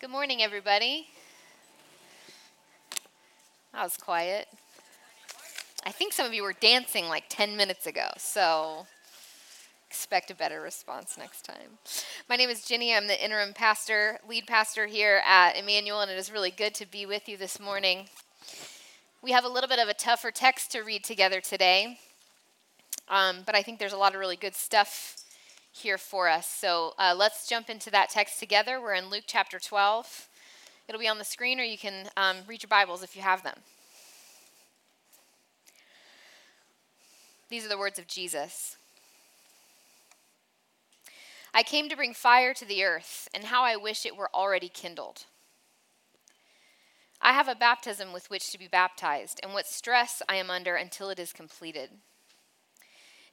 Good morning, everybody. I was quiet. I think some of you were dancing like 10 minutes ago, so expect a better response next time. My name is Ginny. I'm the interim pastor, lead pastor here at Emmanuel, and it is really good to be with you this morning. We have a little bit of a tougher text to read together today, um, but I think there's a lot of really good stuff here for us. So uh, let's jump into that text together. We're in Luke chapter 12. It'll be on the screen, or you can um, read your Bibles if you have them. These are the words of Jesus. I came to bring fire to the earth, and how I wish it were already kindled. I have a baptism with which to be baptized, and what stress I am under until it is completed.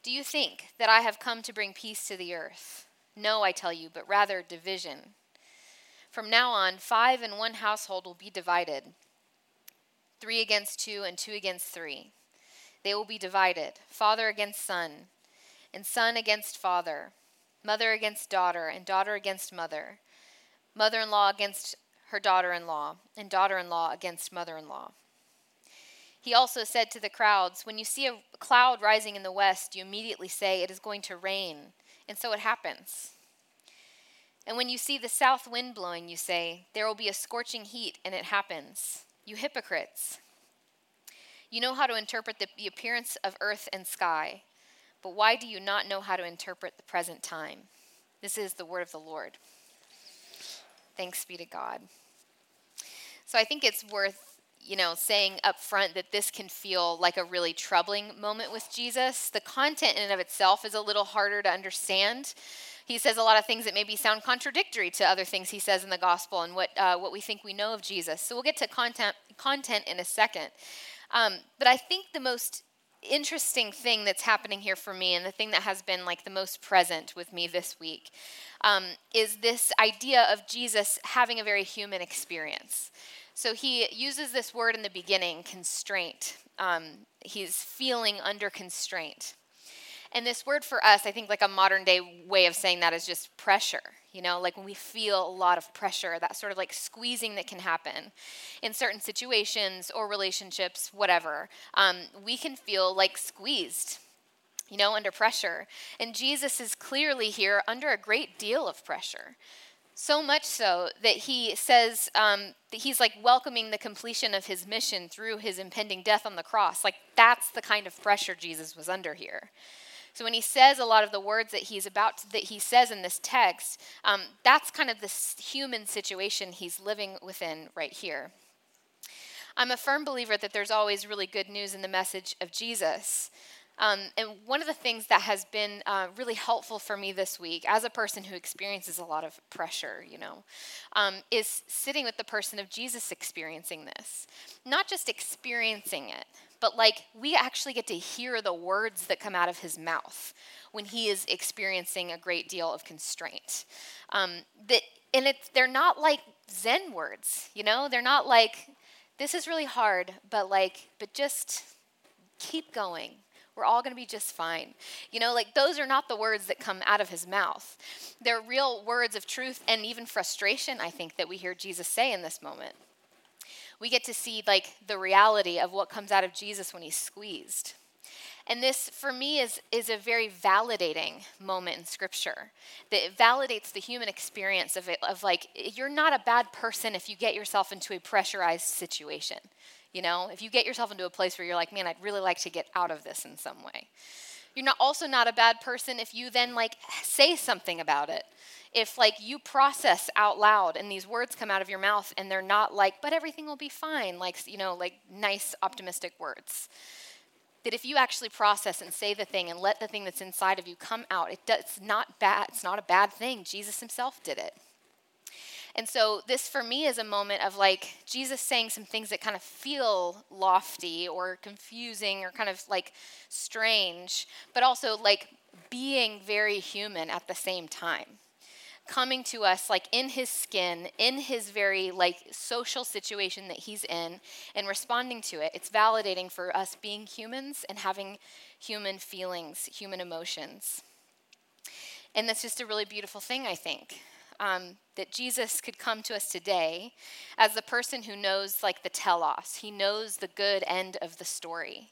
Do you think that I have come to bring peace to the earth? No, I tell you, but rather division. From now on, five in one household will be divided three against two, and two against three. They will be divided father against son, and son against father, mother against daughter, and daughter against mother, mother in law against her daughter in law, and daughter in law against mother in law. He also said to the crowds, When you see a cloud rising in the west, you immediately say, It is going to rain. And so it happens. And when you see the south wind blowing, you say, There will be a scorching heat, and it happens. You hypocrites. You know how to interpret the, appearance of earth and sky, but why do you not know how to interpret the present time? This is the word of the Lord. Thanks be to God. So I think it's worth you know, saying up front that this can feel like a really troubling moment with Jesus. The content in and of itself is a little harder to understand. He says a lot of things that maybe sound contradictory to other things he says in the gospel and what, uh, what we think we know of Jesus. So we'll get to content, content in a second. Um, but I think the most interesting thing that's happening here for me and the thing that has been like the most present with me this week um, is this idea of jesus having a very human experience so he uses this word in the beginning, constraint. Um, he's feeling under constraint. And this word for us, I think like a modern day way of saying that is just pressure. You know, like when we feel a lot of pressure, that sort of like squeezing that can happen in certain situations or relationships, whatever, um, we can feel like squeezed, you know, under pressure. And Jesus is clearly here under a great deal of pressure. So much so that he says um, that he's like welcoming the completion of his mission through his impending death on the cross. Like that's the kind of pressure Jesus was under here. So when he says a lot of the words that he's about to, that he says in this text, um, that's kind of this human situation he's living within right here. I'm a firm believer that there's always really good news in the message of Jesus. Um, and one of the things that has been uh, really helpful for me this week, as a person who experiences a lot of pressure, you know, um, is sitting with the person of Jesus experiencing this. Not just experiencing it, but like we actually get to hear the words that come out of his mouth when he is experiencing a great deal of constraint. Um, that, and it's, they're not like Zen words, you know, they're not like, this is really hard, but like, but just keep going we're all going to be just fine. You know, like those are not the words that come out of his mouth. They're real words of truth and even frustration, I think, that we hear Jesus say in this moment. We get to see like the reality of what comes out of Jesus when he's squeezed. And this, for me, is, is a very validating moment in Scripture. That validates the human experience of it, of like, you're not a bad person if you get yourself into a pressurized situation. You know, if you get yourself into a place where you're like, man, I'd really like to get out of this in some way. You're not also not a bad person if you then like say something about it. If like you process out loud and these words come out of your mouth and they're not like, but everything will be fine, like, you know, like nice optimistic words. That if you actually process and say the thing and let the thing that's inside of you come out, it does, it's not bad. It's not a bad thing. Jesus himself did it. And so, this for me is a moment of like Jesus saying some things that kind of feel lofty or confusing or kind of like strange, but also like being very human at the same time. Coming to us like in his skin, in his very like social situation that he's in, and responding to it. It's validating for us being humans and having human feelings, human emotions. And that's just a really beautiful thing, I think. Um, that Jesus could come to us today as the person who knows, like, the telos. He knows the good end of the story.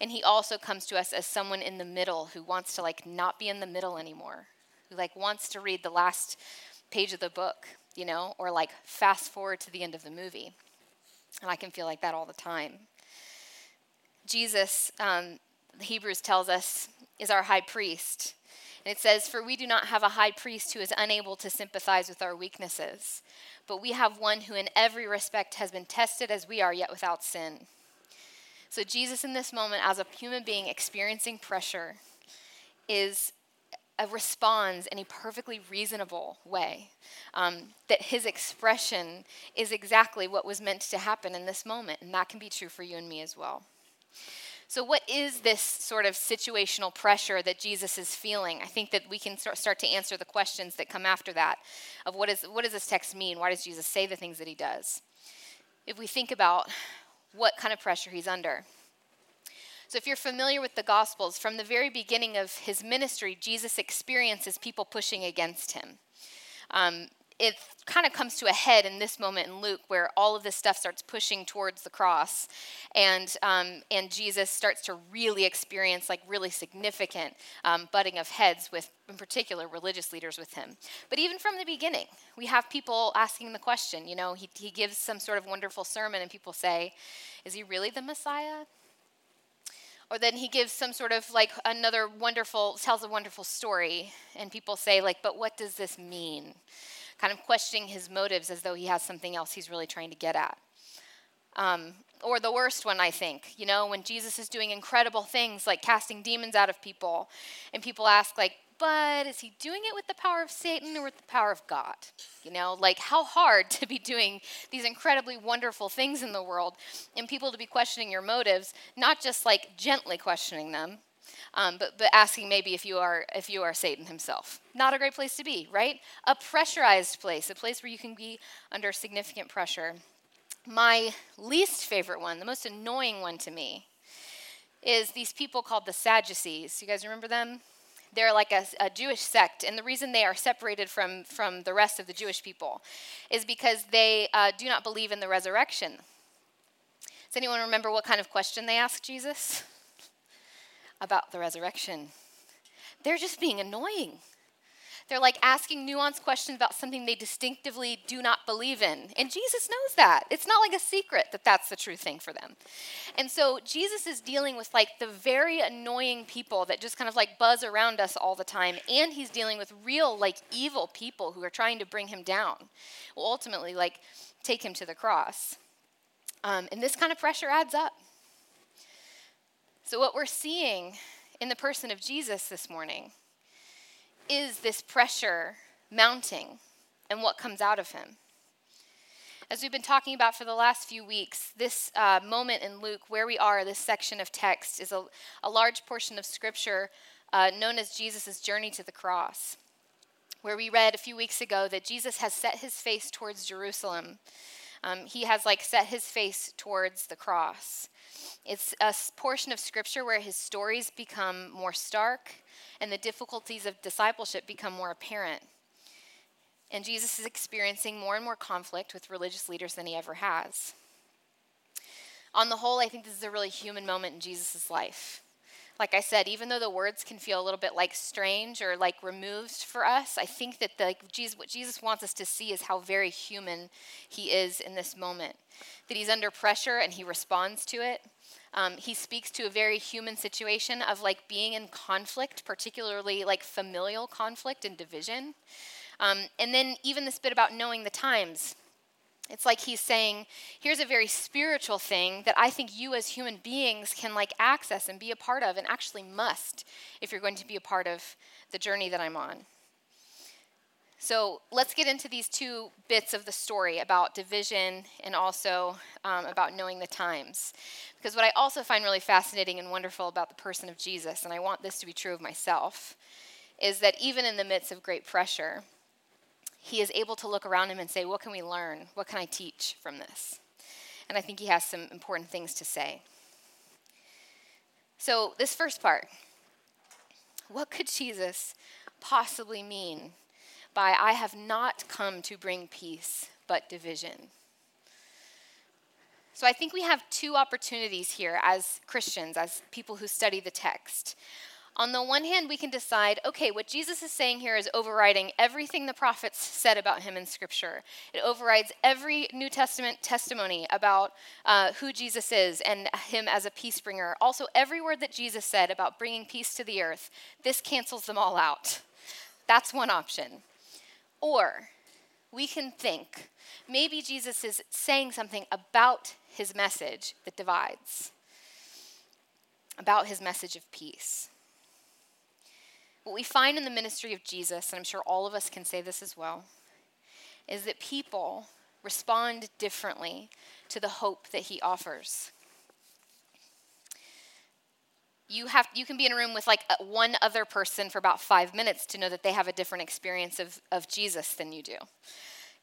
And he also comes to us as someone in the middle who wants to, like, not be in the middle anymore, who, like, wants to read the last page of the book, you know, or, like, fast forward to the end of the movie. And I can feel like that all the time. Jesus, um, the Hebrews tells us, is our high priest. And it says, For we do not have a high priest who is unable to sympathize with our weaknesses, but we have one who in every respect has been tested as we are, yet without sin. So, Jesus, in this moment, as a human being experiencing pressure, is uh, responds in a perfectly reasonable way. Um, that his expression is exactly what was meant to happen in this moment, and that can be true for you and me as well. So, what is this sort of situational pressure that Jesus is feeling? I think that we can start to answer the questions that come after that of what, is, what does this text mean? Why does Jesus say the things that he does? If we think about what kind of pressure he's under. So, if you're familiar with the Gospels, from the very beginning of his ministry, Jesus experiences people pushing against him. Um, it kind of comes to a head in this moment in Luke where all of this stuff starts pushing towards the cross. And, um, and Jesus starts to really experience like really significant um, butting of heads with, in particular, religious leaders with him. But even from the beginning, we have people asking the question, you know, he, he gives some sort of wonderful sermon and people say, is he really the Messiah? or then he gives some sort of like another wonderful tells a wonderful story and people say like but what does this mean kind of questioning his motives as though he has something else he's really trying to get at. Um, or the worst one, I think, you know, when Jesus is doing incredible things like casting demons out of people, and people ask, like, but is he doing it with the power of Satan or with the power of God? You know, like how hard to be doing these incredibly wonderful things in the world and people to be questioning your motives, not just like gently questioning them, um, but, but asking maybe if you are if you are Satan himself. Not a great place to be, right? A pressurized place, a place where you can be under significant pressure. My least favorite one, the most annoying one to me, is these people called the Sadducees. You guys remember them? They're like a, a, Jewish sect, and the reason they are separated from, from the rest of the Jewish people is because they uh, do not believe in the resurrection. Does anyone remember what kind of question they asked Jesus? About the resurrection. They're just being annoying. They're like asking nuanced questions about something they distinctively do not believe in. And Jesus knows that. It's not like a secret that that's the true thing for them. And so Jesus is dealing with like the very annoying people that just kind of like buzz around us all the time. And he's dealing with real, like evil people who are trying to bring him down. Will ultimately, like, take him to the cross. Um, and this kind of pressure adds up. So, what we're seeing in the person of Jesus this morning is this pressure mounting and what comes out of him. As we've been talking about for the last few weeks, this uh, moment in Luke, where we are, this section of text, is a, a large portion of scripture uh, known as Jesus' journey to the cross, where we read a few weeks ago that Jesus has set his face towards Jerusalem. Um, he has like set his face towards the cross. It's a portion of scripture where his stories become more stark and the difficulties of discipleship become more apparent. And Jesus is experiencing more and more conflict with religious leaders than he ever has. On the whole, I think this is a really human moment in Jesus' life. Like I said, even though the words can feel a little bit like strange or like removed for us, I think that the, Jesus, what Jesus wants us to see is how very human he is in this moment. That he's under pressure and he responds to it, um, he speaks to a very human situation of like being in conflict, particularly like familial conflict and division. Um, and then even this bit about knowing the times. It's like he's saying, here's a very spiritual thing that I think you as human beings can like access and be a part of and actually must if you're going to be a part of the journey that I'm on. So let's get into these two bits of the story about division and also um, about knowing the times. Because what I also find really fascinating and wonderful about the person of Jesus, and I want this to be true of myself, is that even in the midst of great pressure, he is able to look around him and say, What can we learn? What can I teach from this? And I think he has some important things to say. So, this first part what could Jesus possibly mean by, I have not come to bring peace, but division. So I think we have two opportunities here as Christians, as people who study the text. On the one hand, we can decide okay, what Jesus is saying here is overriding everything the prophets said about him in Scripture. It overrides every New Testament testimony about uh, who Jesus is and him as a peace bringer. Also, every word that Jesus said about bringing peace to the earth, this cancels them all out. That's one option. Or we can think maybe Jesus is saying something about his message that divides, about his message of peace. What we find in the ministry of Jesus, and I'm sure all of us can say this as well, is that people respond differently to the hope that he offers. You, have, you can be in a room with like uh, one other person for about five minutes to know that they have a different experience of, of Jesus than you do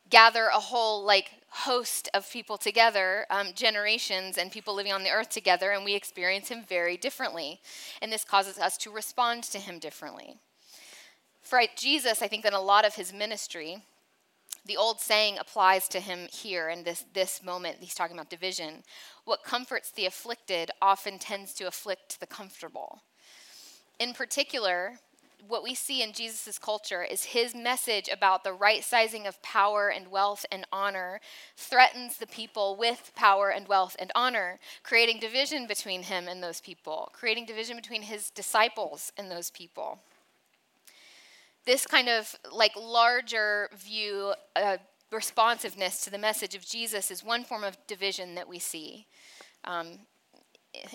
gather a whole like host of people together um, generations and people living on the earth together and we experience him very differently. And this causes us to respond to him differently. For jesus i think that a lot of his ministry the old saying applies to him here in this, this moment he's talking about division. What comforts the afflicted often tends to afflict the comfortable. In particular what we see in Jesus' culture is his message about the right sizing of power and wealth and honor threatens the people with power and wealth and honor, creating division between him and those people, creating division between his disciples and those people. This kind of like larger view, uh, responsiveness to the message of Jesus is one form of division that we see um,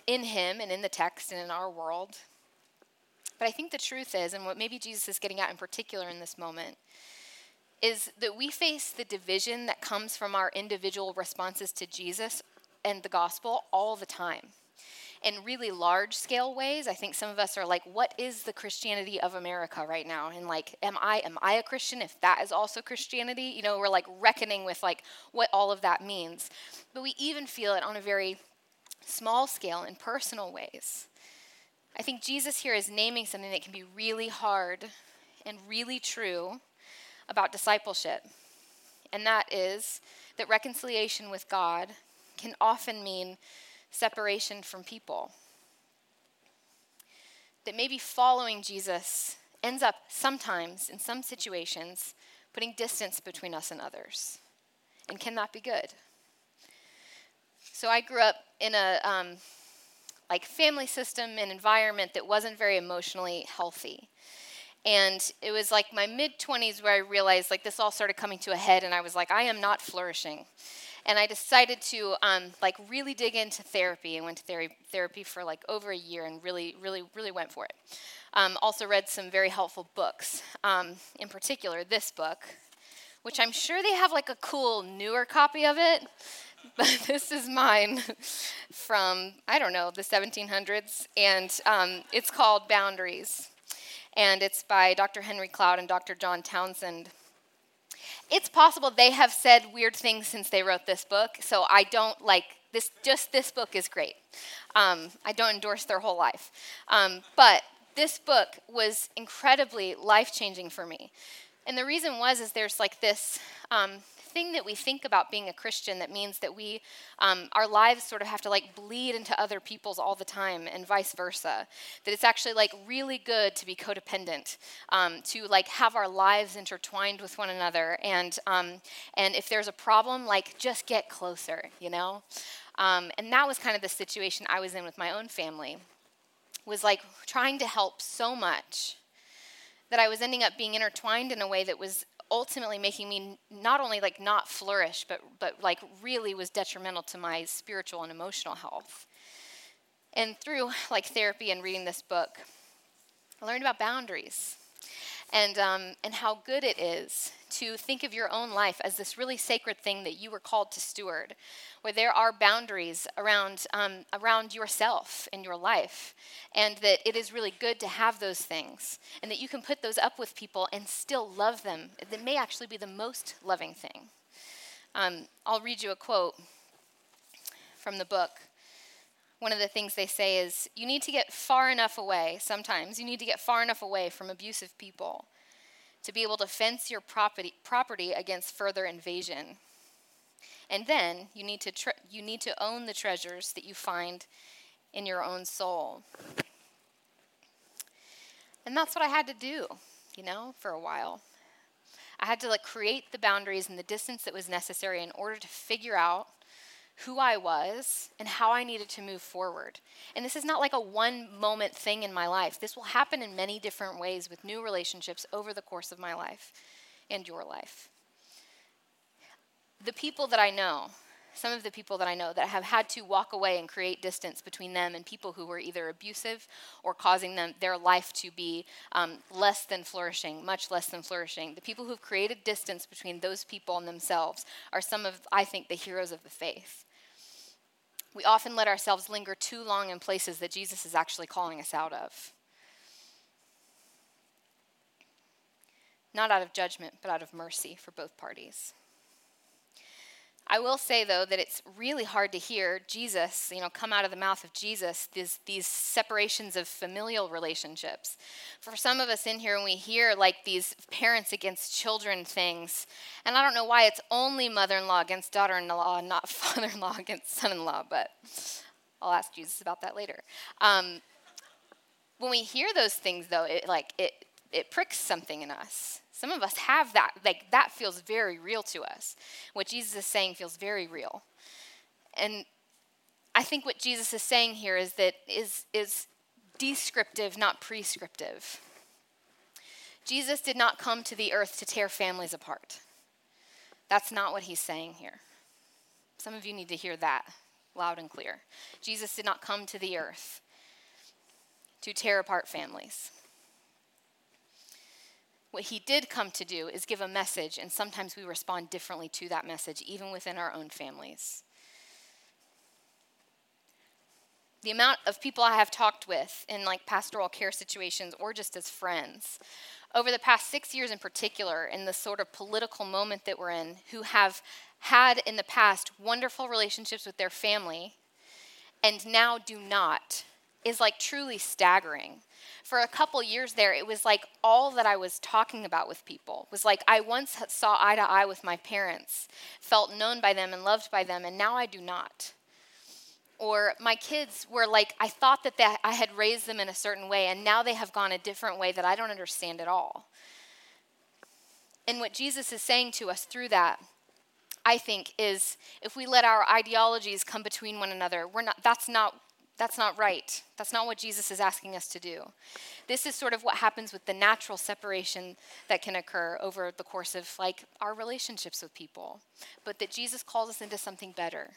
in him and in the text and in our world. But I think the truth is, and what maybe Jesus is getting at in particular in this moment, is that we face the division that comes from our individual responses to Jesus and the gospel all the time. In really large scale ways, I think some of us are like, what is the Christianity of America right now? And like, am I am I a Christian if that is also Christianity? You know, we're like reckoning with like what all of that means. But we even feel it on a very small scale in personal ways. I think Jesus here is naming something that can be really hard and really true about discipleship. And that is that reconciliation with God can often mean separation from people. That maybe following Jesus ends up sometimes, in some situations, putting distance between us and others. And can that be good? So I grew up in a um, like family system and environment that wasn't very emotionally healthy. And it was like my mid 20s where I realized like this all started coming to a head, and I was like, I am not flourishing. And I decided to um, like really dig into therapy and went to ther- therapy for like over a year and really, really, really went for it. Um, also read some very helpful books. Um, in particular, this book, which I'm sure they have like a cool newer copy of it this is mine from, I don't know, the 1700s, and um, it's called Boundaries. And it's by Dr. Henry Cloud and Dr. John Townsend. It's possible they have said weird things since they wrote this book, so I don't like this, just this book is great. Um, I don't endorse their whole life. Um, but this book was incredibly life changing for me. And the reason was is there's like this um, thing that we think about being a Christian that means that we, um, our lives sort of have to like bleed into other people's all the time and vice versa. That it's actually like really good to be codependent, um, to like have our lives intertwined with one another. And, um, and if there's a problem, like just get closer, you know? Um, and that was kind of the situation I was in with my own family, was like trying to help so much that I was ending up being intertwined in a way that was ultimately making me not only like not flourish but but like really was detrimental to my spiritual and emotional health. And through like therapy and reading this book i learned about boundaries and, um, and how good it is to think of your own life as this really sacred thing that you were called to steward, where there are boundaries around, um, around yourself and your life, and that it is really good to have those things, and that you can put those up with people and still love them. That may actually be the most loving thing. Um, I'll read you a quote from the book one of the things they say is you need to get far enough away sometimes you need to get far enough away from abusive people to be able to fence your property, property against further invasion. And then you need, to tre- you need to own the treasures that you find in your own soul. And that's what I had to do, you know, for a while. I had to like create the boundaries and the distance that was necessary in order to figure out who I was and how I needed to move forward. And this is not like a one moment thing in my life. This will happen in many different ways with new relationships over the course of my life and your life. The people that I know, some of the people that I know that have had to walk away and create distance between them and people who were either abusive or causing them their life to be um, less than flourishing, much less than flourishing. The people who've created distance between those people and themselves are some of, I think, the heroes of the faith. We often let ourselves linger too long in places that Jesus is actually calling us out of. Not out of judgment, but out of mercy for both parties. I will say though that it's really hard to hear Jesus, you know, come out of the mouth of Jesus these these separations of familial relationships. For some of us in here when we hear like these parents against children things, and I don't know why it's only mother-in-law against daughter-in-law, and not father-in-law against son-in-law, but I'll ask Jesus about that later. Um, when we hear those things though, it like it it pricks something in us. Some of us have that, like that feels very real to us. What Jesus is saying feels very real. And I think what Jesus is saying here is that is is descriptive, not prescriptive. Jesus did not come to the earth to tear families apart. That's not what he's saying here. Some of you need to hear that loud and clear. Jesus did not come to the earth to tear apart families. What he did come to do is give a message, and sometimes we respond differently to that message, even within our own families. The amount of people I have talked with in like pastoral care situations or just as friends over the past six years in particular, in the sort of political moment that we're in, who have had in the past wonderful relationships with their family and now do not is like truly staggering. For a couple years there, it was like all that I was talking about with people was like I once saw eye to eye with my parents, felt known by them and loved by them, and now I do not. Or my kids were like, I thought that they, I had raised them in a certain way, and now they have gone a different way that I don't understand at all. And what Jesus is saying to us through that I think is if we let our ideologies come between one another, we're not that's not that's not right. That's not what Jesus is asking us to do. This is sort of what happens with the natural separation that can occur over the course of like our relationships with people, but that Jesus calls us into something better.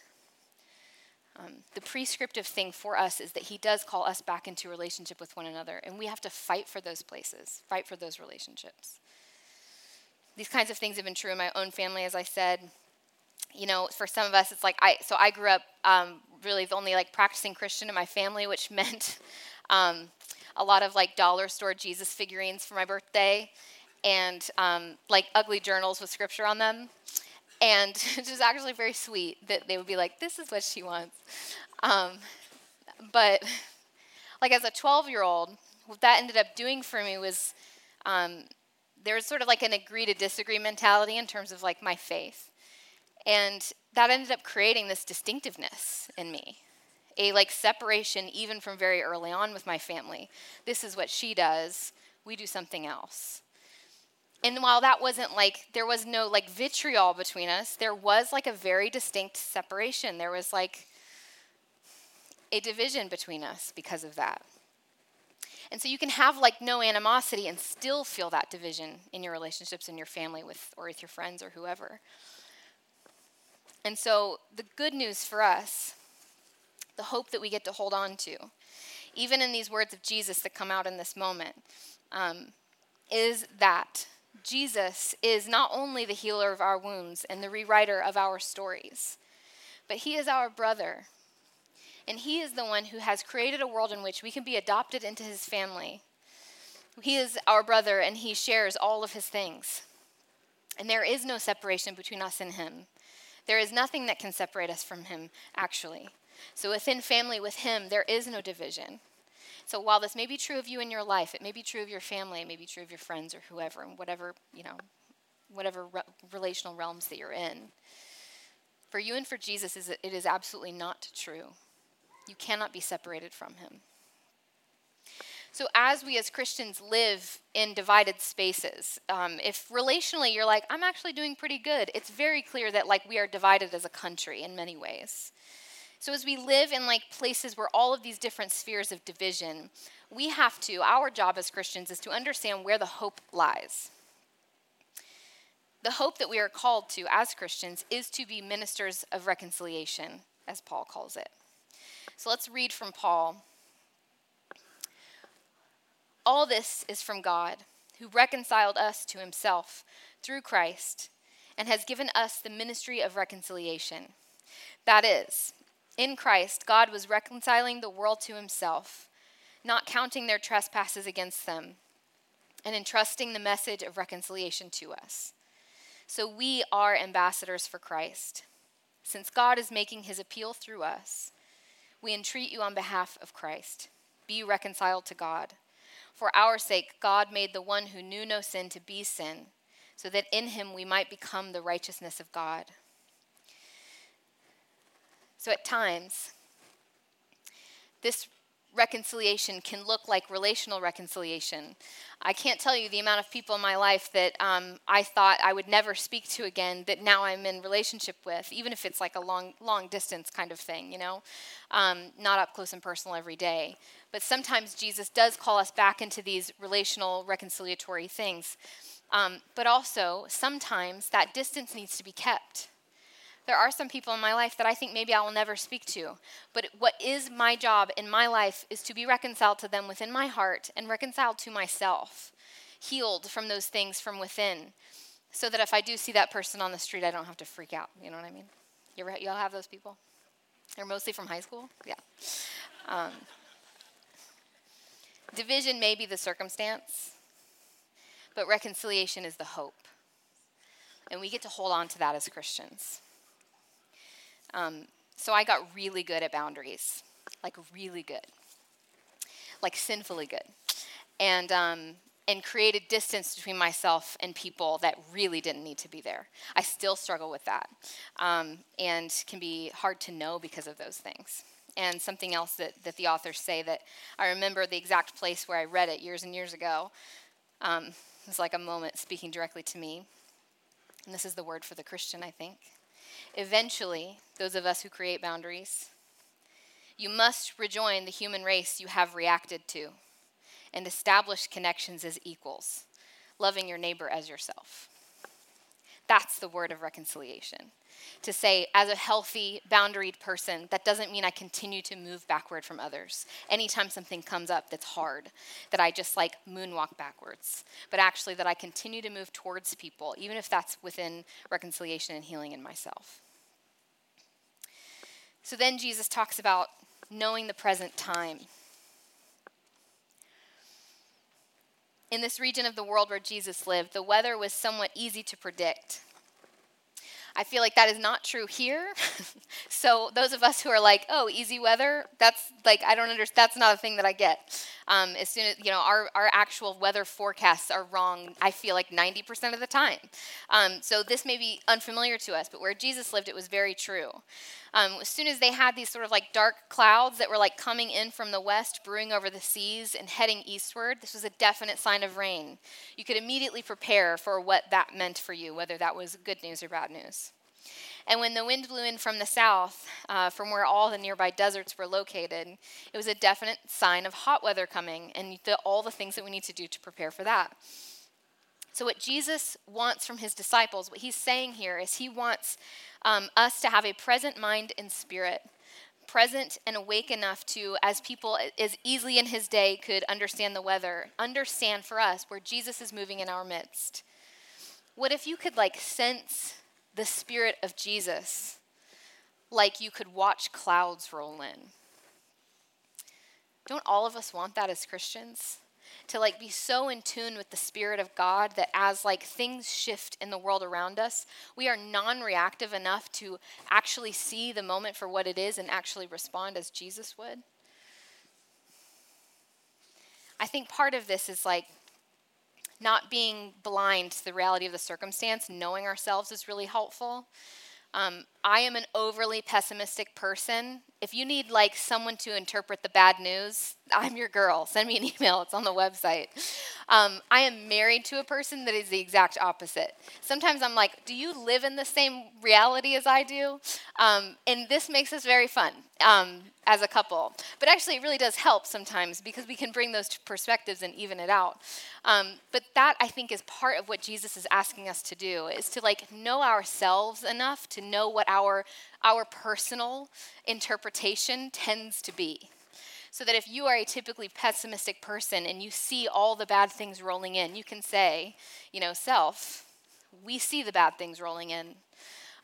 Um, the prescriptive thing for us is that he does call us back into relationship with one another, and we have to fight for those places, fight for those relationships. These kinds of things have been true in my own family, as I said you know, for some of us, it's like I. So I grew up um, really the only like practicing Christian in my family, which meant um, a lot of like dollar store Jesus figurines for my birthday, and um, like ugly journals with scripture on them. And it was actually very sweet that they would be like, "This is what she wants." Um, but like as a 12 year old, what that ended up doing for me was um, there was sort of like an agree to disagree mentality in terms of like my faith. And that ended up creating this distinctiveness in me a like separation even from very early on with my family. This is what she does. We do something else. And while that wasn't like there was no like vitriol between us there was like a very distinct separation. There was like a division between us because of that. And so you can have like no animosity and still feel that division in your relationships in your family with or with your friends or whoever and so, the good news for us, the hope that we get to hold on to, even in these words of Jesus that come out in this moment, um, is that Jesus is not only the healer of our wounds and the rewriter of our stories, but he is our brother. And he is the one who has created a world in which we can be adopted into his family. He is our brother and he shares all of his things. And there is no separation between us and him. There is nothing that can separate us from Him, actually. So within family with Him, there is no division. So while this may be true of you in your life, it may be true of your family, it may be true of your friends or whoever, and whatever, you know, whatever re- relational realms that you're in. For you and for Jesus, it is absolutely not true. You cannot be separated from him. So, as we as Christians live in divided spaces, um, if relationally you're like, I'm actually doing pretty good, it's very clear that like we are divided as a country in many ways. So, as we live in like places where all of these different spheres of division, we have to, our job as Christians is to understand where the hope lies. The hope that we are called to as Christians is to be ministers of reconciliation, as Paul calls it. So, let's read from Paul all this is from God, who reconciled us to himself through Christ and has given us the ministry of reconciliation. That is, in Christ, God was reconciling the world to himself, not counting their trespasses against them, and entrusting the message of reconciliation to us. So we are ambassadors for Christ. Since God is making his appeal through us, we entreat you on behalf of Christ be reconciled to God. For our sake, God made the one who knew no sin to be sin, so that in him we might become the righteousness of God. So at times, this reconciliation can look like relational reconciliation. I can't tell you the amount of people in my life that um, I thought I would never speak to again that now I'm in relationship with, even if it's like a long, long distance kind of thing, you know, um, not up close and personal every day. But sometimes Jesus does call us back into these relational reconciliatory things. Um, but also, sometimes that distance needs to be kept. There are some people in my life that I think maybe I will never speak to. But what is my job in my life is to be reconciled to them within my heart and reconciled to myself, healed from those things from within, so that if I do see that person on the street, I don't have to freak out. You know what I mean? You, ever, you all have those people? They're mostly from high school? Yeah. Um, division may be the circumstance, but reconciliation is the hope. And we get to hold on to that as Christians. Um, so I got really good at boundaries, like really good, like sinfully good, and um, and created distance between myself and people that really didn't need to be there. I still struggle with that, um, and can be hard to know because of those things. And something else that, that the authors say that I remember the exact place where I read it years and years ago. Um, it was like a moment speaking directly to me. And this is the word for the Christian, I think. Eventually, those of us who create boundaries, you must rejoin the human race you have reacted to and establish connections as equals, loving your neighbor as yourself. That's the word of reconciliation. To say, as a healthy, boundaried person, that doesn't mean I continue to move backward from others. Anytime something comes up that's hard, that I just like moonwalk backwards, but actually that I continue to move towards people, even if that's within reconciliation and healing in myself. So then Jesus talks about knowing the present time. In this region of the world where Jesus lived, the weather was somewhat easy to predict. I feel like that is not true here. so those of us who are like, oh, easy weather, that's like I don't understand. That's not a thing that I get. Um, as soon as you know, our our actual weather forecasts are wrong. I feel like 90% of the time. Um, so this may be unfamiliar to us, but where Jesus lived, it was very true. Um, as soon as they had these sort of like dark clouds that were like coming in from the west, brewing over the seas and heading eastward, this was a definite sign of rain. You could immediately prepare for what that meant for you, whether that was good news or bad news. And when the wind blew in from the south, uh, from where all the nearby deserts were located, it was a definite sign of hot weather coming and the, all the things that we need to do to prepare for that. So, what Jesus wants from his disciples, what he's saying here is he wants um, us to have a present mind and spirit, present and awake enough to, as people as easily in his day could understand the weather, understand for us where Jesus is moving in our midst. What if you could like sense the Spirit of Jesus like you could watch clouds roll in. Don't all of us want that as Christians? To like be so in tune with the spirit of God that as like things shift in the world around us, we are non-reactive enough to actually see the moment for what it is and actually respond as Jesus would. I think part of this is like not being blind to the reality of the circumstance, knowing ourselves is really helpful. Um, I am an overly pessimistic person. If you need like someone to interpret the bad news, I'm your girl. Send me an email. It's on the website. Um, I am married to a person that is the exact opposite. Sometimes I'm like, do you live in the same reality as I do? Um, and this makes us very fun um, as a couple. But actually, it really does help sometimes because we can bring those perspectives and even it out. Um, but that I think is part of what Jesus is asking us to do is to like know ourselves enough to know what our our personal interpretation tends to be. So that if you are a typically pessimistic person and you see all the bad things rolling in, you can say, you know, self, we see the bad things rolling in.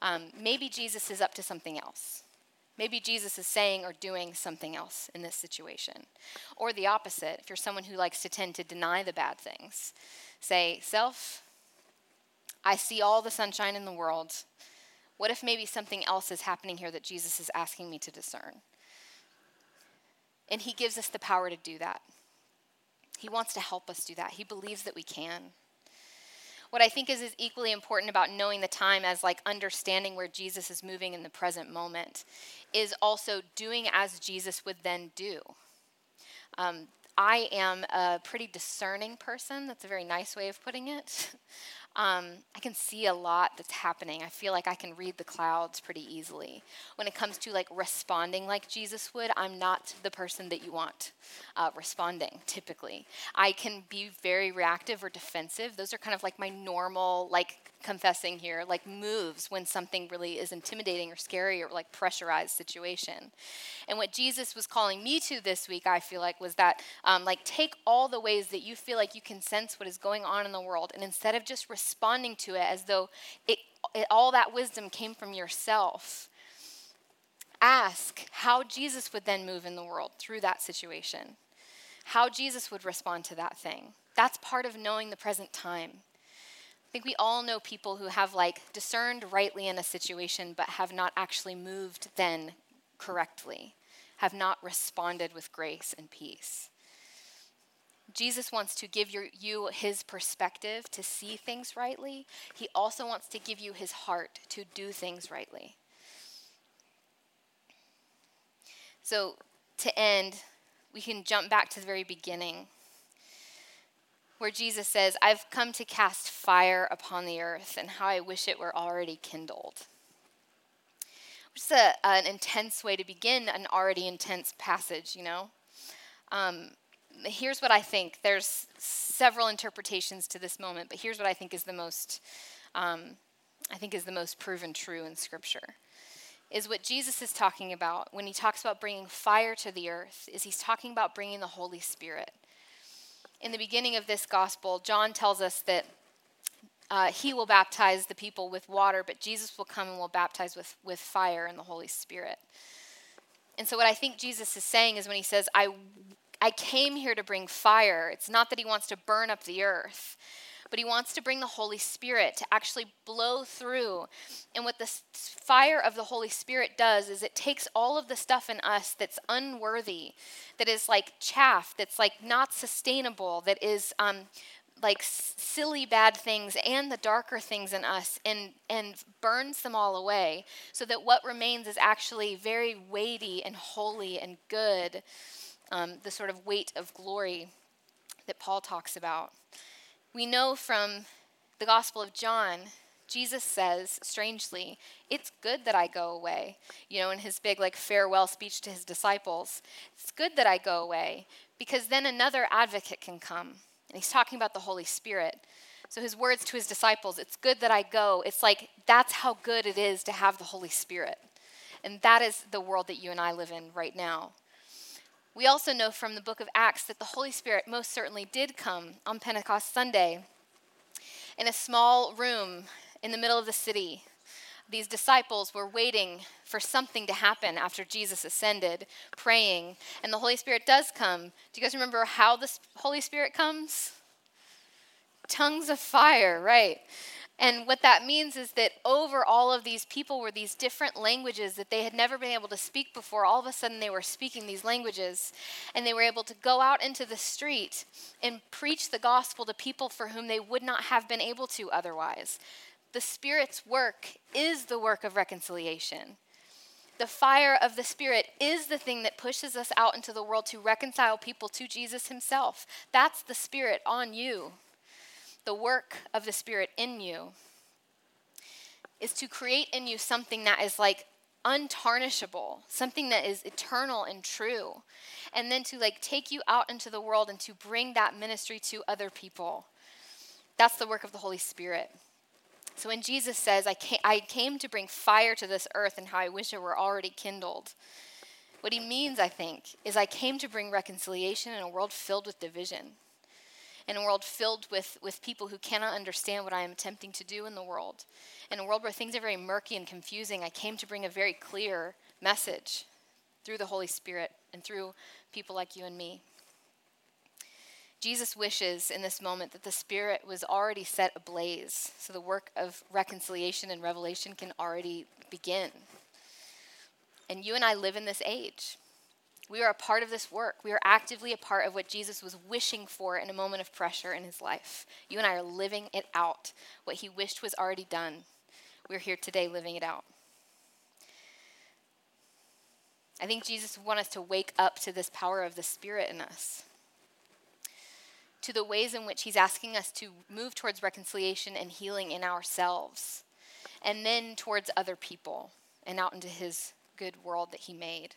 Um, maybe Jesus is up to something else. Maybe Jesus is saying or doing something else in this situation. Or the opposite, if you're someone who likes to tend to deny the bad things, say, Self, I see all the sunshine in the world. What if maybe something else is happening here that Jesus is asking me to discern? And he gives us the power to do that. He wants to help us do that. He believes that we can. What I think is, is equally important about knowing the time as like understanding where Jesus is moving in the present moment is also doing as Jesus would then do. Um, I am a pretty discerning person. That's a very nice way of putting it. Um, I can see a lot that's happening. I feel like I can read the clouds pretty easily. When it comes to like responding like Jesus would, I'm not the person that you want uh, responding typically. I can be very reactive or defensive. Those are kind of like my normal like confessing here, like moves when something really is intimidating or scary or like pressurized situation. And what Jesus was calling me to this week, I feel like, was that um, like take all the ways that you feel like you can sense what is going on in the world, and instead of just responding to it as though it, it all that wisdom came from yourself, ask how Jesus would then move in the world through that situation, how Jesus would respond to that thing. That's part of knowing the present time. I think we all know people who have like discerned rightly in a situation but have not actually moved then correctly, have not responded with grace and peace. Jesus wants to give your, you his perspective to see things rightly. He also wants to give you his heart to do things rightly. So, to end, we can jump back to the very beginning where Jesus says, I've come to cast fire upon the earth, and how I wish it were already kindled. Which is a, an intense way to begin an already intense passage, you know? Um, here's what I think. There's several interpretations to this moment, but here's what I think is the most, um, I think is the most proven true in Scripture. Is what Jesus is talking about when he talks about bringing fire to the earth, is he's talking about bringing the Holy Spirit in the beginning of this gospel, John tells us that uh, he will baptize the people with water, but Jesus will come and will baptize with, with fire and the Holy Spirit. And so, what I think Jesus is saying is when he says, I, I came here to bring fire, it's not that he wants to burn up the earth, but he wants to bring the Holy Spirit to actually blow through. And what the fire of the Holy Spirit does is it takes all of the stuff in us that's unworthy, that is like chaff, that's like not sustainable, that is um, like silly bad things and the darker things in us and and burns them all away so that what remains is actually very weighty and holy and good um, the sort of weight of glory that paul talks about we know from the Gospel of John, Jesus says, strangely, it's good that I go away. You know, in his big, like, farewell speech to his disciples, it's good that I go away because then another advocate can come. And he's talking about the Holy Spirit. So his words to his disciples, it's good that I go. It's like, that's how good it is to have the Holy Spirit. And that is the world that you and I live in right now. We also know from the book of Acts that the Holy Spirit most certainly did come on Pentecost Sunday in a small room in the middle of the city. These disciples were waiting for something to happen after Jesus ascended, praying, and the Holy Spirit does come. Do you guys remember how the Holy Spirit comes? Tongues of fire, right? And what that means is that over all of these people were these different languages that they had never been able to speak before. All of a sudden, they were speaking these languages, and they were able to go out into the street and preach the gospel to people for whom they would not have been able to otherwise. The Spirit's work is the work of reconciliation. The fire of the Spirit is the thing that pushes us out into the world to reconcile people to Jesus Himself. That's the Spirit on you the work of the Spirit in you is to create in you something that is like untarnishable, something that is eternal and true. And then to like take you out into the world and to bring that ministry to other people. That's the work of the Holy Spirit. So when Jesus says, I came, to bring fire to this earth and how I wish it were already kindled, what he means, I think, is I came to bring reconciliation in a world filled with division in a world filled with, with people who cannot understand what I am attempting to do in the world. In a world where things are very murky and confusing, I came to bring a very clear message through the Holy Spirit and through people like you and me. Jesus wishes in this moment that the Spirit was already set ablaze so the work of reconciliation and revelation can already begin. And you and I live in this age. We are a part of this work. We are actively a part of what Jesus was wishing for in a moment of pressure in his life. You and I are living it out. What he wished was already done. We're here today living it out. I think Jesus wants us to wake up to this power of the Spirit in us, to the ways in which He's asking us to move towards reconciliation and healing in ourselves, and then towards other people and out into His good world that He made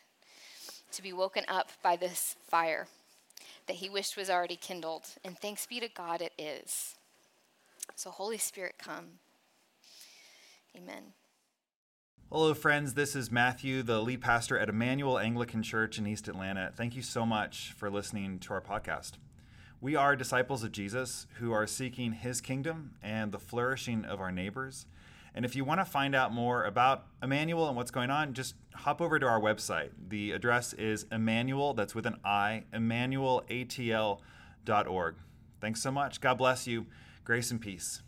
to be woken up by this fire that he wished was already kindled. And thanks be to God, it is. So, Holy Spirit, come. Amen. Hello, friends. This is Matthew, the lead pastor at Immanuel Anglican Church in East Atlanta. Thank you so much for listening to our podcast. We are disciples of Jesus who are seeking his kingdom and the flourishing of our neighbors. And if you want to find out more about Immanuel and what's going on, just hop over to our website. The address is Immanuel, that's with an I, immanuelatl.org. Thanks so much. God bless you. Grace and peace.